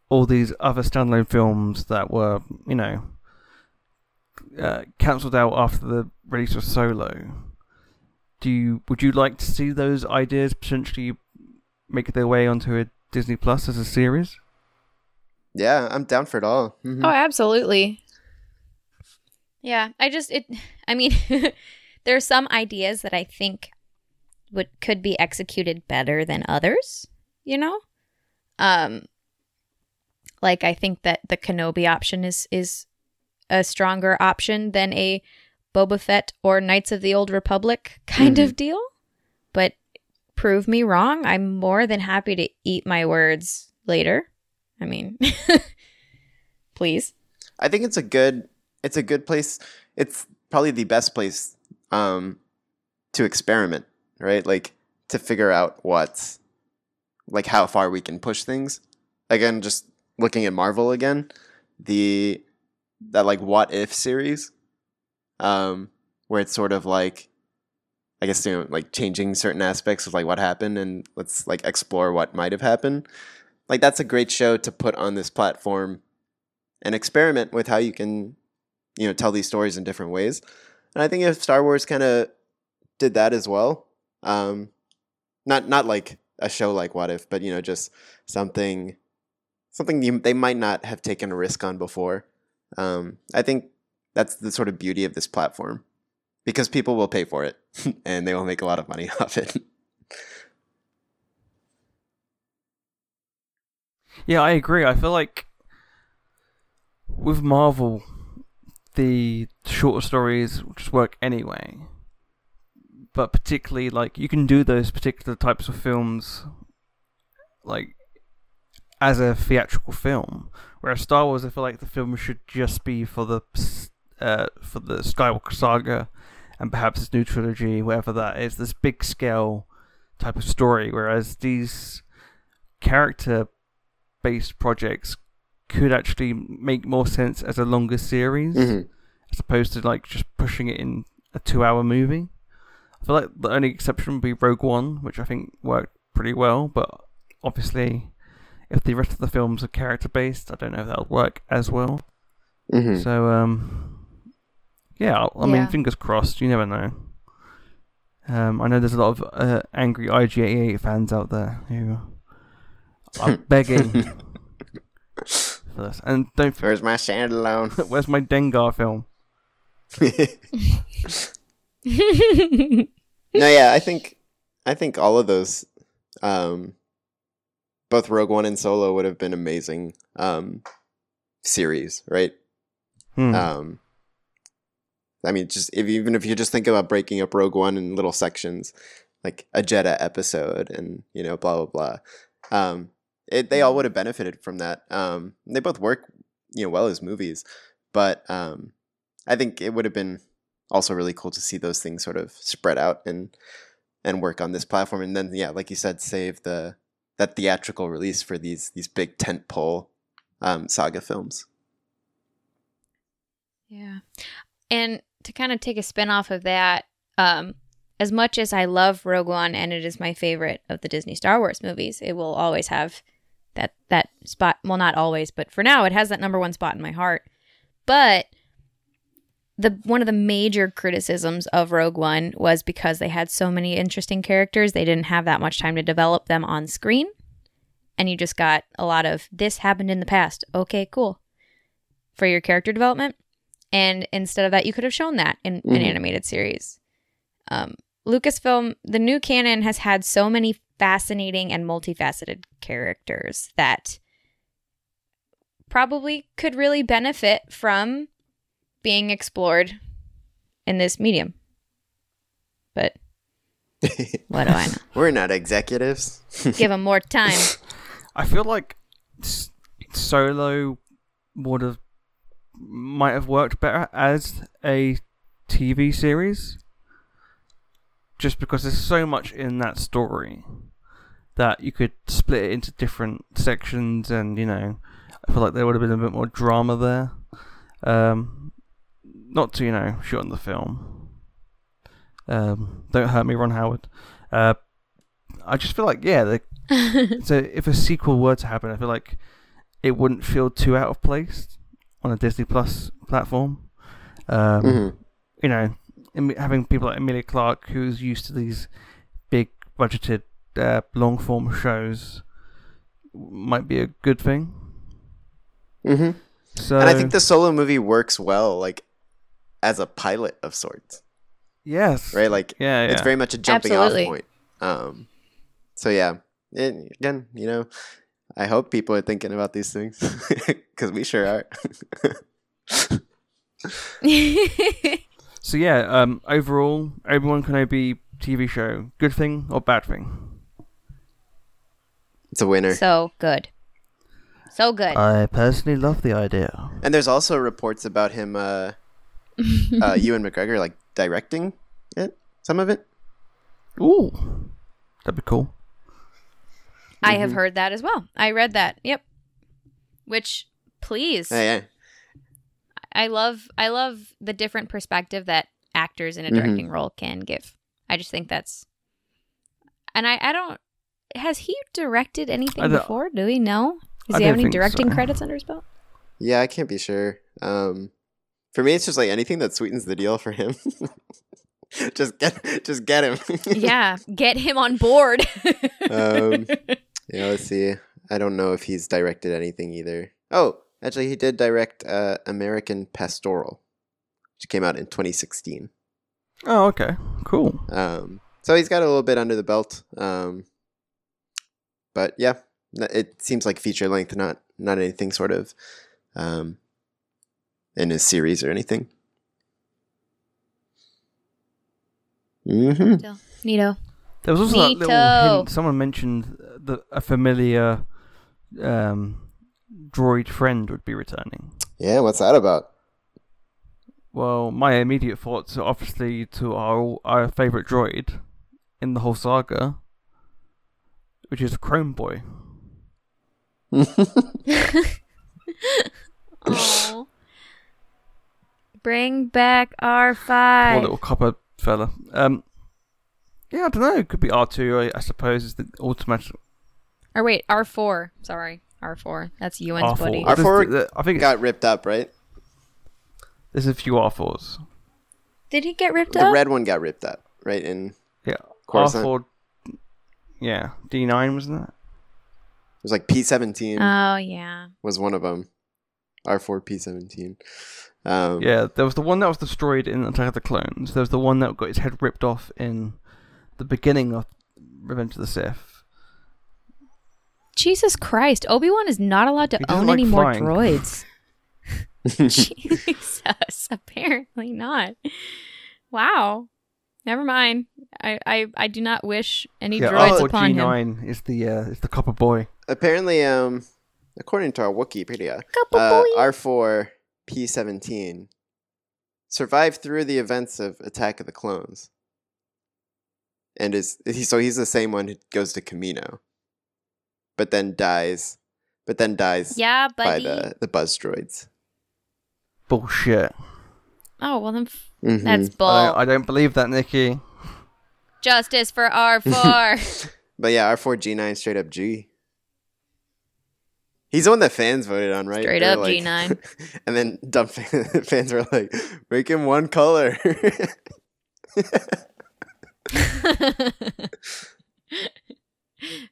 all these other standalone films that were, you know, uh, cancelled out after the release of Solo. Do you would you like to see those ideas potentially make their way onto a Disney Plus as a series? Yeah, I'm down for it all. Mhm. Oh, absolutely. Yeah, I just it I mean there are some ideas that I think would could be executed better than others, you know? Um like I think that the Kenobi option is is a stronger option than a Boba Fett or Knights of the Old Republic kind of deal. But prove me wrong. I'm more than happy to eat my words later. I mean, please. I think it's a good it's a good place. It's probably the best place um, to experiment, right? Like to figure out what's like how far we can push things. Again, just looking at Marvel again, the that like what if series, um, where it's sort of like I guess you know like changing certain aspects of like what happened and let's like explore what might have happened. Like that's a great show to put on this platform and experiment with how you can you know tell these stories in different ways. And I think if Star Wars kind of did that as well, um, not not like a show like What If, but you know just something something they might not have taken a risk on before. Um, I think that's the sort of beauty of this platform because people will pay for it and they will make a lot of money off it. Yeah, I agree. I feel like with Marvel, the shorter stories just work anyway. But particularly, like you can do those particular types of films, like as a theatrical film. Whereas Star Wars, I feel like the film should just be for the uh, for the Skywalker saga, and perhaps this new trilogy, whatever that is, this big scale type of story. Whereas these character based projects could actually make more sense as a longer series Mhm. as opposed to like just pushing it in a two hour movie. I feel like the only exception would be Rogue One, which I think worked pretty well, but obviously if the rest of the films are character based, I don't know if that'll work as well. Mm-hmm. So um yeah, I I mean Yeah. fingers crossed, you never know. Um, I know there's a lot of uh, angry IG88 fans out there who are begging for this. And don't f- Where's my standalone? where's my Dengar film? no, yeah, I think I think all of those, um, both Rogue One and Solo would have been amazing um, series, right? Hmm. Um, I mean, just if even if you just think about breaking up Rogue One in little sections, like a Jedha episode, and you know, blah blah blah. Um, it, they all would have benefited from that. Um, they both work, you know, well as movies, but um, I think it would have been also really cool to see those things sort of spread out and and work on this platform, and then yeah, like you said, save the that theatrical release for these these big tentpole um, saga films. Yeah. And to kind of take a spin off of that, um, as much as I love Rogue One and it is my favorite of the Disney Star Wars movies, it will always have that that spot. Well, not always, but for now, it has that number one spot in my heart. But the one of the major criticisms of Rogue One was because they had so many interesting characters, they didn't have that much time to develop them on screen. And you just got a lot of this happened in the past. Okay, cool. For your character development. And instead of that, you could have shown that in an Mhm. animated series. Um, Lucasfilm, the new canon has had so many fascinating and multifaceted characters that probably could really benefit from being explored in this medium. But what do I know? We're not executives. Give them more time. I feel like S- Solo would have might have worked better as a TV series, just because there's so much in that story that you could split it into different sections, and you know, I feel like there would have been a bit more drama there. Um, not to you know shorten the film. Um, don't hurt me, Ron Howard. Uh, I just feel like yeah, the so if a sequel were to happen, I feel like it wouldn't feel too out of place on a Disney Plus platform. Um, Mhm. You know, having people like Emilia Clarke, who's used to these big budgeted uh, long form shows, might be a good thing. hmm So and I think the solo movie works well, like as a pilot of sorts, yes, right? Like yeah, yeah. it's very much a jumping Absolutely. off point. Um, so yeah, and again, you know, I hope people are thinking about these things because we sure are. So yeah, um, overall, Obi Wan Kenobi TV show, good thing or bad thing? It's a winner. so good. So good. I personally love the idea. and there's also reports about him, uh, uh, Ewan McGregor, like directing it, some of it. Ooh, that'd be cool. I have heard that as well. I read that. Yep. Which please. Yeah, yeah. I love I love the different perspective that actors in a Mhm. directing role can give. I just think that's and I I don't has he directed anything before? Do we know? Does I he have any directing so. credits under his belt? Yeah, I can't be sure. Um, for me, it's just like anything that sweetens the deal for him. just get, just get him. yeah, get him on board. Um, Yeah, let's see. I don't know if he's directed anything either. Oh, actually, he did direct uh, American Pastoral, which came out in 2016. Oh, okay, cool. Um, so he's got a little bit under the belt. Um, but yeah, it seems like feature length, not not anything sort of um, in a series or anything. Mm-hmm. Still, Neato. There was also that little hint. Someone mentioned that a familiar um, droid friend would be returning. Yeah, what's that about? Well, my immediate thoughts are obviously to our our favorite droid in the whole saga, which is a Chrome Boy. Aw. Bring back our Poor five. little copper fella. Um, yeah, I don't know. It could be R two. I, I suppose is the automatic Or wait, R four. Sorry, R four. That's Ewan's R buddy. four. R4 I think it's, Got ripped up, right? there's a few R fours. Did he get ripped The up? The red one got ripped up, right? In Yeah, R Coruscant. four. Yeah, D nine wasn't it? it was like P seventeen. Oh yeah. was one of them. R four P seventeen. Um, Yeah, there was the one that was destroyed in Attack of the Clones. There was the one that got his head ripped off in the beginning of Revenge of the Sith. Jesus Christ, Obi Wan is not allowed to own like any more droids. Jesus, apparently not. Wow. Never mind. I, I, I do not wish any Yeah, droids R four upon G him. nine is the uh, is the copper boy. Apparently, um, according to our Wikipedia, Couple uh, boy. R four P seventeen survived through the events of Attack of the Clones, and is he, so he's the same one who goes to Kamino, but then dies, but then dies yeah, by buddy. the the buzz droids. Bullshit. Oh well, then f- Mhm. that's bull. I don't, I don't believe that, Nikki. Justice for R four. But yeah, R four G nine straight up G. He's the one that fans voted on, right? Straight They were up like- G9. and then dumb fan- fans were like, "Make him one color."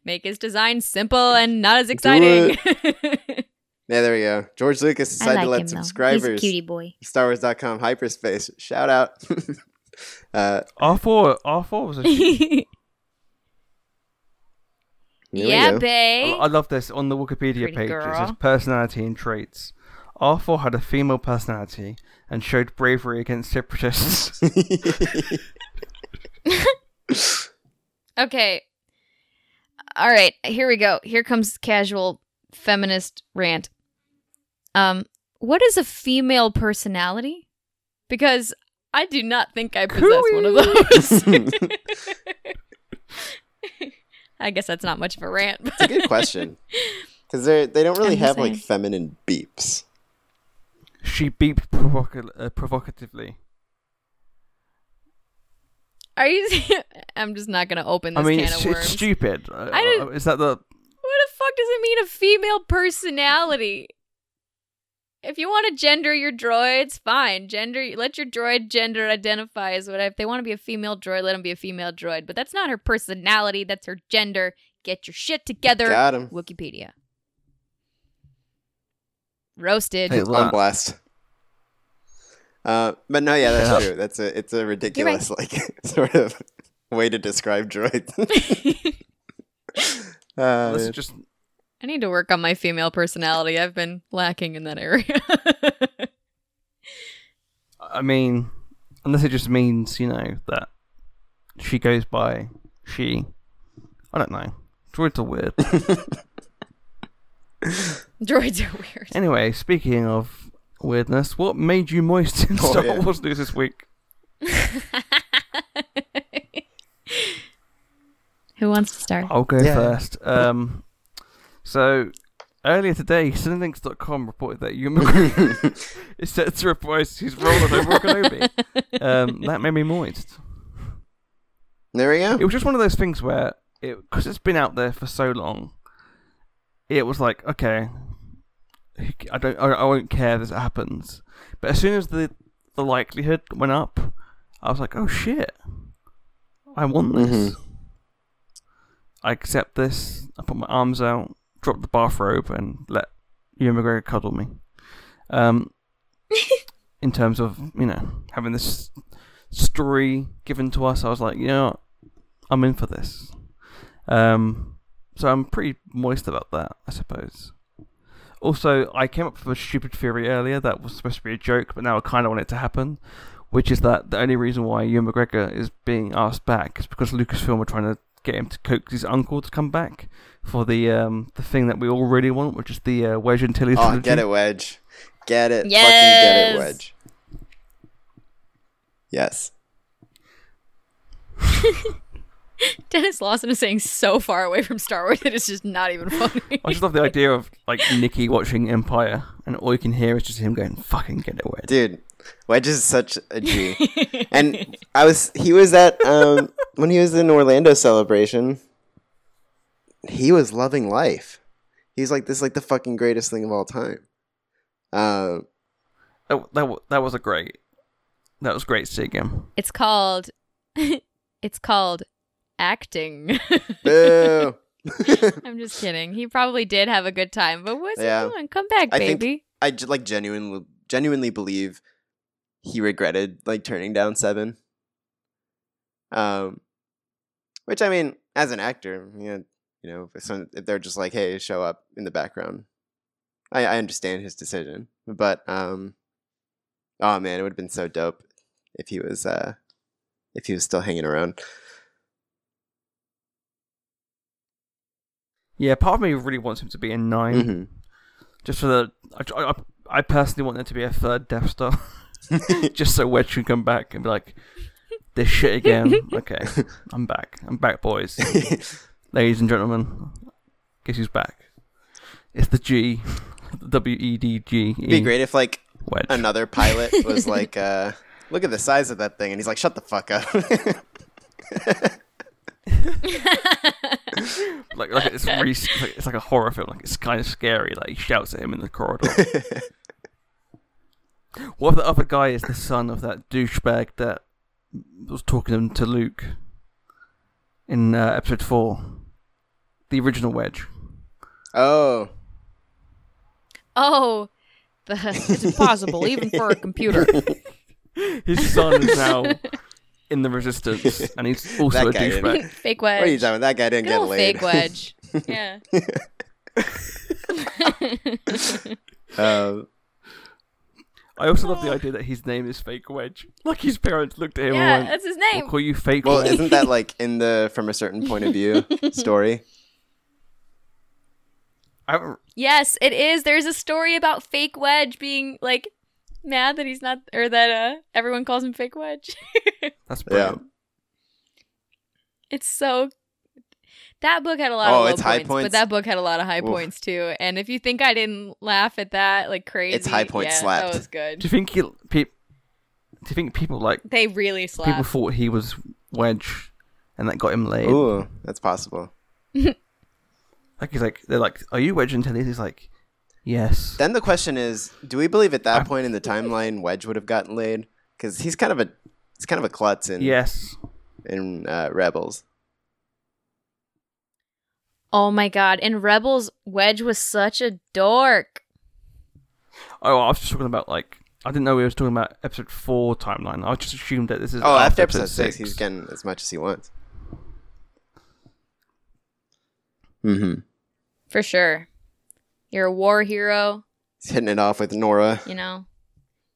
Make his design simple and not as exciting. Yeah, there we go. George Lucas decided like to let him though. He's a subscribers cutie boy. StarWars.com hyperspace shout out. uh, R4 R4 was a here yeah, go. I babe. I love this on the Wikipedia Pretty page. It says personality and traits. R4 had a female personality and showed bravery against separatists. Okay. All right, here we go. Here comes casual feminist rant. Um, what is a female personality? Because I do not think I possess one of those. I guess that's not much of a rant. It's a good question because they they don't really I'm just have like feminine beeps. she beeped provoca- uh, provocatively. Are you? I'm just not gonna open This I this mean, can it's, of it's worms. stupid. I didn't- uh, Is that the What the fuck does it mean a female personality? If you want to gender your droids, fine. Gender, let your droid gender identify as whatever. If they want to be a female droid, let them be a female droid. But that's not her personality. That's her gender. Get your shit together. Got him Wikipedia. Roasted. Hey, on blast. Uh, but no, yeah, that's Yeah. true. That's a it's a ridiculous like sort of way to describe droids. uh, This is just I need to work on my female personality. I've been lacking in that area. I mean, unless it just means you know that she goes by she. I don't know. Droids are weird. Droids are weird. anyway, speaking of weirdness, what made you moist in Oh, Star yeah. Wars news this week? Who wants to start? I'll go Yeah. first. Um, so earlier today, Cinelinx.com reported that McGregor is set to reprise his role as Obi-Wan Kenobi. Um, that made me moist. there we go. It was just one of those things where, because it's been out there for so long, it was like, okay, I don't, I, I won't care if this happens. But as soon as the the likelihood went up, I was like, oh shit, I want this. Mhm. I accept this. I put my arms out, drop the bathrobe, and let Ewan McGregor cuddle me. Um, in terms of you know having this story given to us, I was like, you know, what? I'm in for this. Um, so I'm pretty moist about that, I suppose. Also, I came up with a stupid theory earlier that was supposed to be a joke, but now I kind of want it to happen, which is that the only reason why Ewan McGregor is being asked back is because Lucasfilm are trying to get him to coax his uncle to come back for the um the thing that we all really want, which is the uh, Wedge Antilles Oh, trilogy. get it, Wedge. Get it. Fucking get Yes. it, Wedge. Yes. Denis Lawson is saying so far away from Star Wars that it's just not even funny. I just love the idea of like Nikki watching Empire, and all you can hear is just him going, "Fucking get it, Wedge." Dude, Wedge is such a G. and I was he was at um when he was in Orlando celebration, he was loving life. He's like this is like the fucking greatest thing of all time. Um That that, that was a great. That was great seeing him. it's called. it's called acting. boo. I'm just kidding. He probably did have a good time, but what's Yeah. he doing? Come back, I think- baby. I j- like genuinely genuinely believe he regretted like turning down seven. Um, which I mean, as an actor, yeah, you know, if, some, if they're just like, "Hey, show up in the background," I, I understand his decision. But um, oh man, it would have been so dope if he was uh, if he was still hanging around. Yeah, part of me really wants him to be in 9 Mhm. just for the. I, I, I personally want there to be a third Death Star, just so Wedge can come back and be like, "This shit again." okay, I'm back. I'm back, boys, ladies and gentlemen. Guess who's back? It's the G, the W E D G. It'd be great if like Wedge. another pilot was like, uh, "Look at the size of that thing," and he's like, "Shut the fuck up." like like it's really it's like, it's like a horror film. Like it's kind of scary. Like he shouts at him in the corridor. What if the other guy is the son of that douchebag that was talking to Luke in uh, episode four, the original Wedge? oh, Oh, the, it's impossible even for a computer. His son is now in the Resistance, and he's also That a douchebag. fake wedge. what are you talking about? That guy didn't Good get old laid. fake wedge. yeah. Um, I also love the idea that his name is Fake Wedge. Like his parents looked at him yeah, and went, that's his name. "We'll name. call you Fake well, Wedge." isn't that like in the from a certain point of view story? I Yes, it is. There's a story about fake wedge being like mad that he's not, or that uh everyone calls him fake wedge. That's brilliant. it's so. That book had a lot Oh, of low it's high points, points? but that book had a lot of high Oof. points too. And if you think I didn't laugh at that like crazy, It's high point yeah, slapped. That was good. Do you think he, pe- Do you think people like They really slapped? people thought he was Wedge, and that got him laid? Ooh, that's possible. Like he's like, they're like, "Are you Wedge?" And he's like, "Yes." Then the question is, do we believe at that I- point in the timeline Wedge would have gotten laid? Because he's kind of a he's kind of a klutz in yes. in uh, Rebels. Oh my god! In Rebels, Wedge was such a dork. Oh, I was just talking about like I didn't know we were talking about episode four timeline. I just assumed that this is Oh, after episode six, he's getting as much as he wants. Mm-hmm. For sure. You're a war hero, He's hitting it off with Norra. you know.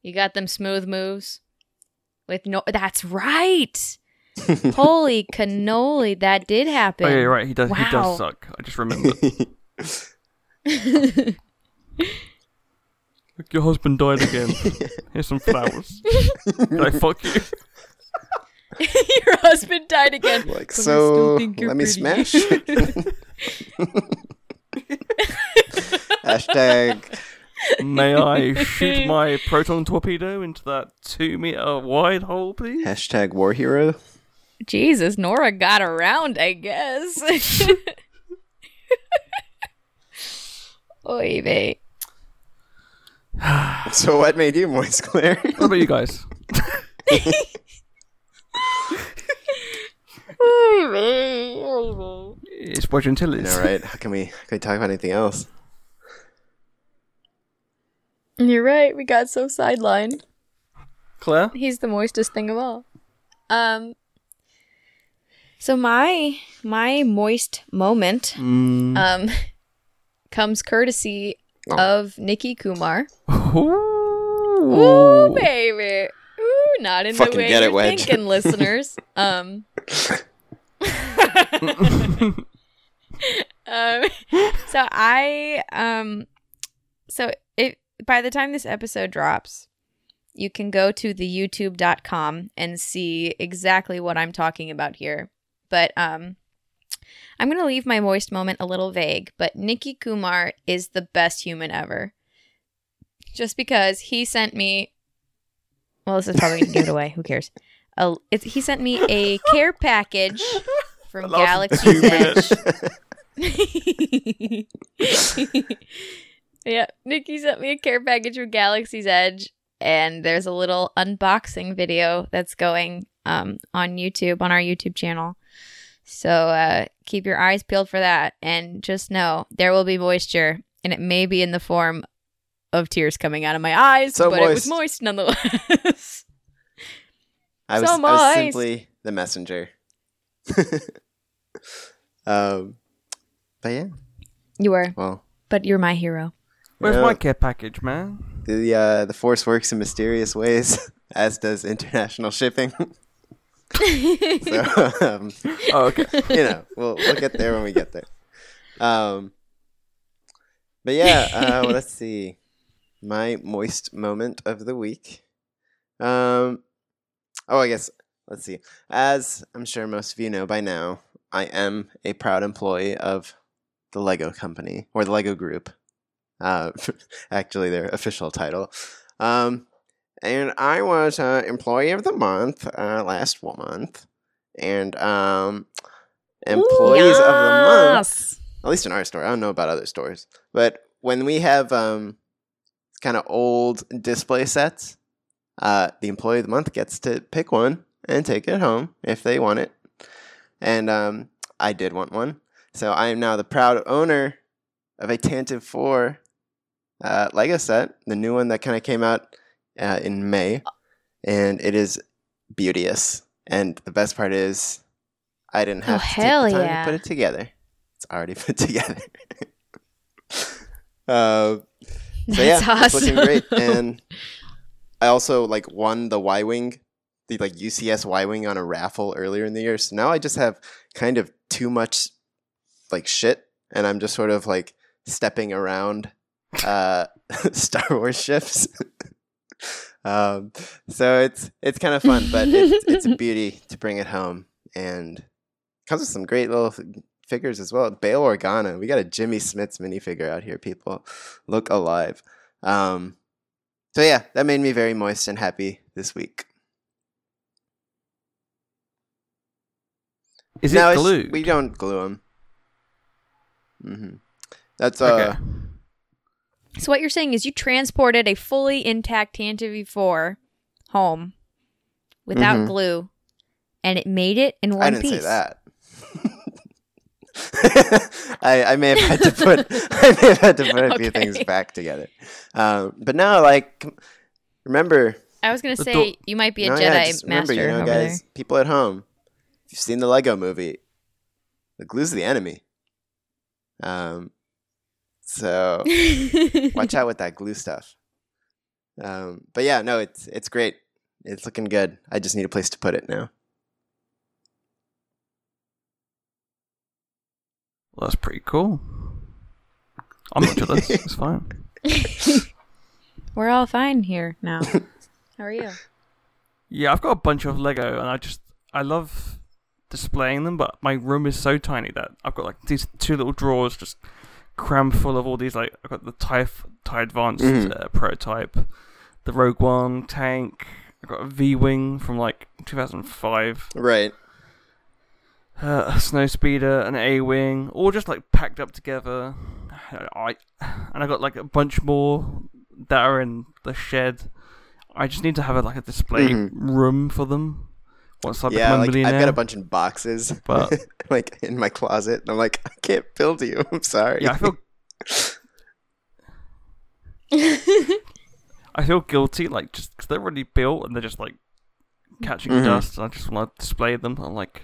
You got them smooth moves. With no that's right. Holy cannoli, that did happen. Oh yeah, you're right. He does. He does suck. I just remembered. Look, your husband died again. Here's some flowers. Can I fuck you? Your husband died again. like But I still so, think you're let me smash. Hashtag May I shoot my proton torpedo into that two meter wide hole, please? hashtag war hero. Jesus, Norra got around, I guess. Oy vey. So what made you moist, Claire? What about you guys? Oy vey. Oy vey. It's Wedge Antilles. All right, how can we can we talk about anything else? You're right. We got so sidelined. Claire? He's the moistest thing of all. Um. So my my moist moment Mm. um comes courtesy Oh. of Nikki Kumar. Ooh. Ooh, baby. Ooh, not in Fucking the way you're Wedge. thinking, listeners. Um. um. So I um. So it by the time this episode drops, you can go to the YouTube.com and see exactly what I'm talking about here. But um. I'm going to leave my moist moment a little vague, but Nikki Kumar is the best human ever just because he sent me. Well, this is probably gonna give it away. Who cares? It's, he sent me a care package from That lasted Galaxy's two Edge. yeah, Nikki sent me a care package from Galaxy's Edge, and there's a little unboxing video that's going um, on YouTube on our YouTube channel. So uh, keep your eyes peeled for that, and just know there will be moisture, and it may be in the form of tears coming out of my eyes, So but it was moist. moist nonetheless. I was, So I was simply the messenger. um, but yeah, you were, well, but you're my hero. Where's Yeah. my care package, man? the uh, the force works in mysterious ways, as does international shipping. so, um, Oh, okay. you know, we'll we'll get there when we get there. Um, but yeah, uh, well, let's see. My moist moment of the week. Um, oh, I guess let's see. As I'm sure most of you know by now, I am a proud employee of the Lego Company or the Lego Group. Uh, actually, their official title. Um, and I was uh, employee of the month uh, last month, and um, employees of the month. At least in our store. I don't know about other stores. But when we have um, kind of old display sets, uh, the employee of the month gets to pick one and take it home if they want it. And um, I did want one. So I am now the proud owner of a Tantive 4 uh, Lego set, the new one that kind of came out uh, in May. And it is beauteous. And the best part is, I didn't Oh, have to take the time yeah. to put it together. It's already put together. uh, so yeah, That's it's looking great. And I also like won the Y wing, the like UCS Y wing on a raffle earlier in the year. So now I just have kind of too much like shit, and I'm just sort of like stepping around uh, Star Wars ships. um, so it's it's kind of fun, but it's it's a beauty to bring it home, and comes with some great little figures as well. Bail Organa, we got a Jimmy Smits minifigure out here. People look alive. Um, so yeah, that made me very moist and happy this week. Is No, it glued? We don't glue them. hmm That's uh, Okay. So what you're saying is you transported a fully intact Tantive 4 home without Mhm. glue, and it made it in one piece. I didn't piece. say that. I, I may have had to put I may have had to put a few things back together, um, but now like remember, I was gonna say door- you might be a no, Jedi yeah, just master remember, you know, over guys, people at home, if you've seen the Lego Movie, the glue's the enemy. Um, so watch out with that glue stuff. Um, but yeah, no, it's it's great. It's looking good. I just need a place to put it now. Well, that's pretty cool. I'm not jealous. It's fine. We're all fine here now. How are you? Yeah, I've got a bunch of Lego, and I just I love displaying them. But my room is so tiny that I've got like these two little drawers just crammed full of all these. Like I've got the Tie Tie Advanced Mhm. uh, prototype, the Rogue One tank. I've got a V Wing from like 2005. Right. uh, a snow speeder, an A wing, all just like packed up together. I and I got like a bunch more that are in the shed. I just need to have a, like a display Mhm. room for them once I yeah, become a like millionaire. I've got a bunch of boxes, But- like in my closet. And I'm like, I can't build you. I'm sorry. yeah, I feel I feel guilty like just because they're already built and they're just like catching Mhm. dust. And I just want to display them. I'm like,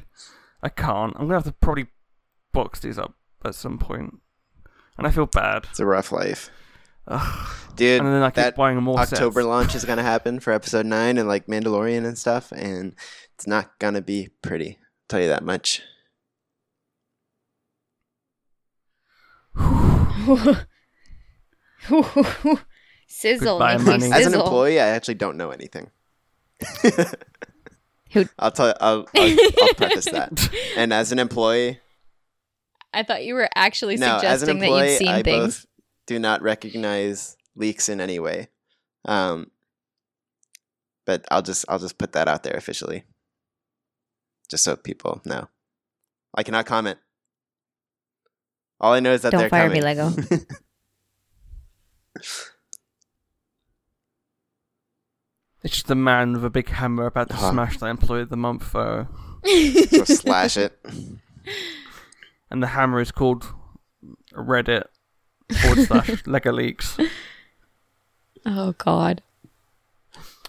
I can't. I'm gonna have to probably box these up at some point, and I feel bad. It's a rough life, Ugh. dude. and then I keep that buying more October sets. launch is gonna happen for episode nine and like Mandalorian and stuff, and it's not gonna be pretty. I'll tell you that much. sizzle, Goodbye, money. sizzle. As an employee, I actually don't know anything. Who- I'll tell. I'll, I'll, I'll preface that. And as an employee, I thought you were actually no, as an suggesting that you'd seen I things. both do not recognize leaks in any way. Um, but I'll just I'll just put that out there officially, just so people know. I cannot comment. All I know is that Don't they're fire coming. me, Lego. It's just a man with a big hammer about to Uh-huh. smash the employee of the month photo. so slash it. And the hammer is called Reddit forward slash Lego Leaks. oh God.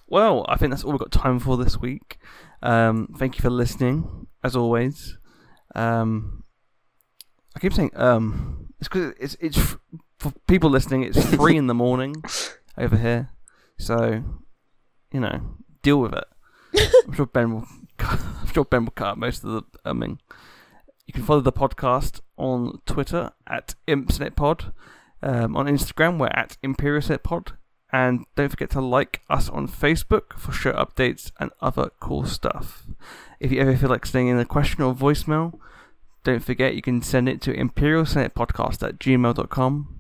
Well, I think that's all we've got time for this week. Um, thank you for listening, as always. Um, I keep saying um, it's because it's it's for people listening. It's three in the morning over here, so you know, deal with it. I'm sure Ben will. I'm sure Ben will cut most of the umming. You can follow the podcast on Twitter at ImpsNetPod. Um, on Instagram, we're at ImperialSetPod. And don't forget to like us on Facebook for show updates and other cool stuff. If you ever feel like sending in a question or voicemail, don't forget you can send it to imperialsenatepodcast at gmail.com.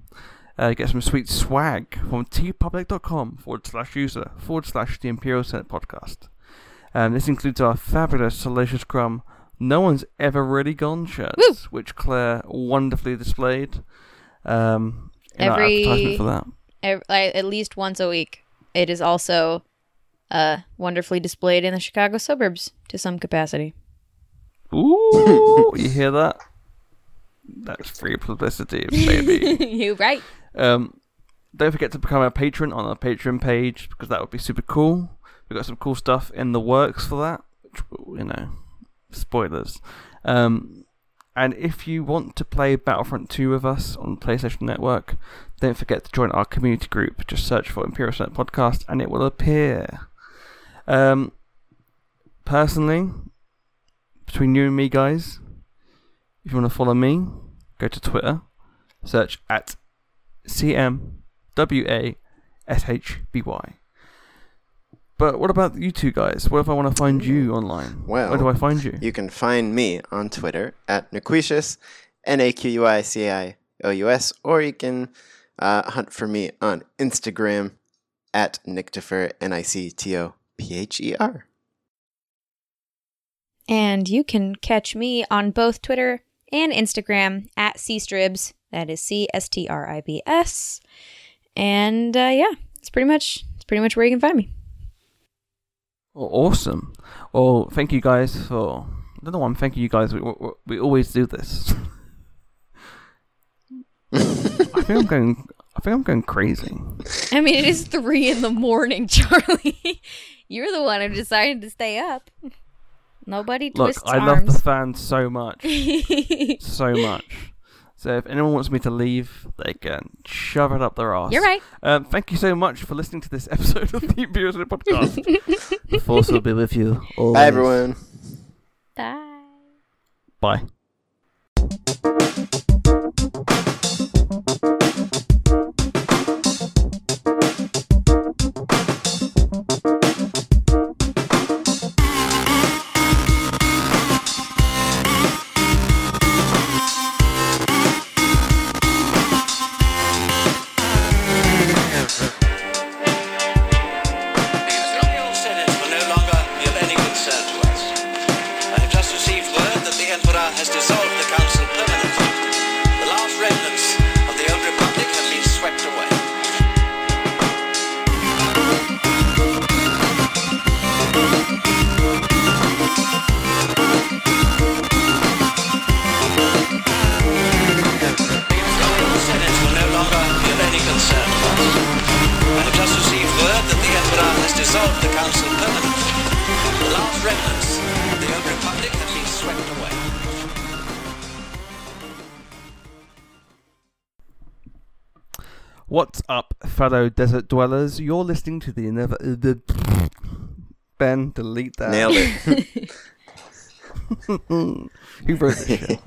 Uh, get some sweet swag from teepublic.com forward slash user forward slash the Imperial Senate podcast. Um, this includes our fabulous Salacious Crumb No One's Ever Really Gone shirts, Woo! which Claire wonderfully displayed. Um, Every- advertisement for that. Ev- at least once a week. It is also uh, wonderfully displayed in the Chicago suburbs to some capacity. Ooh, you hear that? That's free publicity, baby. you right. Um, don't forget to become a patron on our Patreon page because that would be super cool. We've got some cool stuff in the works for that, which, you know, spoilers. Um, and if you want to play Battlefront 2 with us on PlayStation Network, don't forget to join our community group. Just search for Imperial Senate Podcast and it will appear. Um, personally, between you and me, guys, if you want to follow me, go to Twitter, search at CMWASHBY. But what about you two guys? What if I want to find you online? Well, Where do I find you? You can find me on Twitter at Naquicious, N A Q U I C I O U S, or you can uh, hunt for me on Instagram at Nictopher, N I C T O P H E R. And you can catch me on both Twitter and Instagram at cstribs. That is C S T R I B S. And uh, yeah, it's pretty much it's pretty much where you can find me. Oh, awesome. Well, thank you guys for. I don't know why I'm thanking you guys. We, we, we always do this. I think I'm going. I think I'm going crazy. I mean, it is three in the morning, Charlie. You're the one who decided to stay up. Nobody Look, twists I love the fans so much, so much. So if anyone wants me to leave, they can shove it up their ass. You're right. Um, thank you so much for listening to this episode of the Imperial Senate Podcast. the force will be with you. Always. Bye, everyone. Bye. Bye. Up, fellow desert dwellers? You're listening to the never. Uh, the ben, delete that. Nailed it. Who wrote this shit?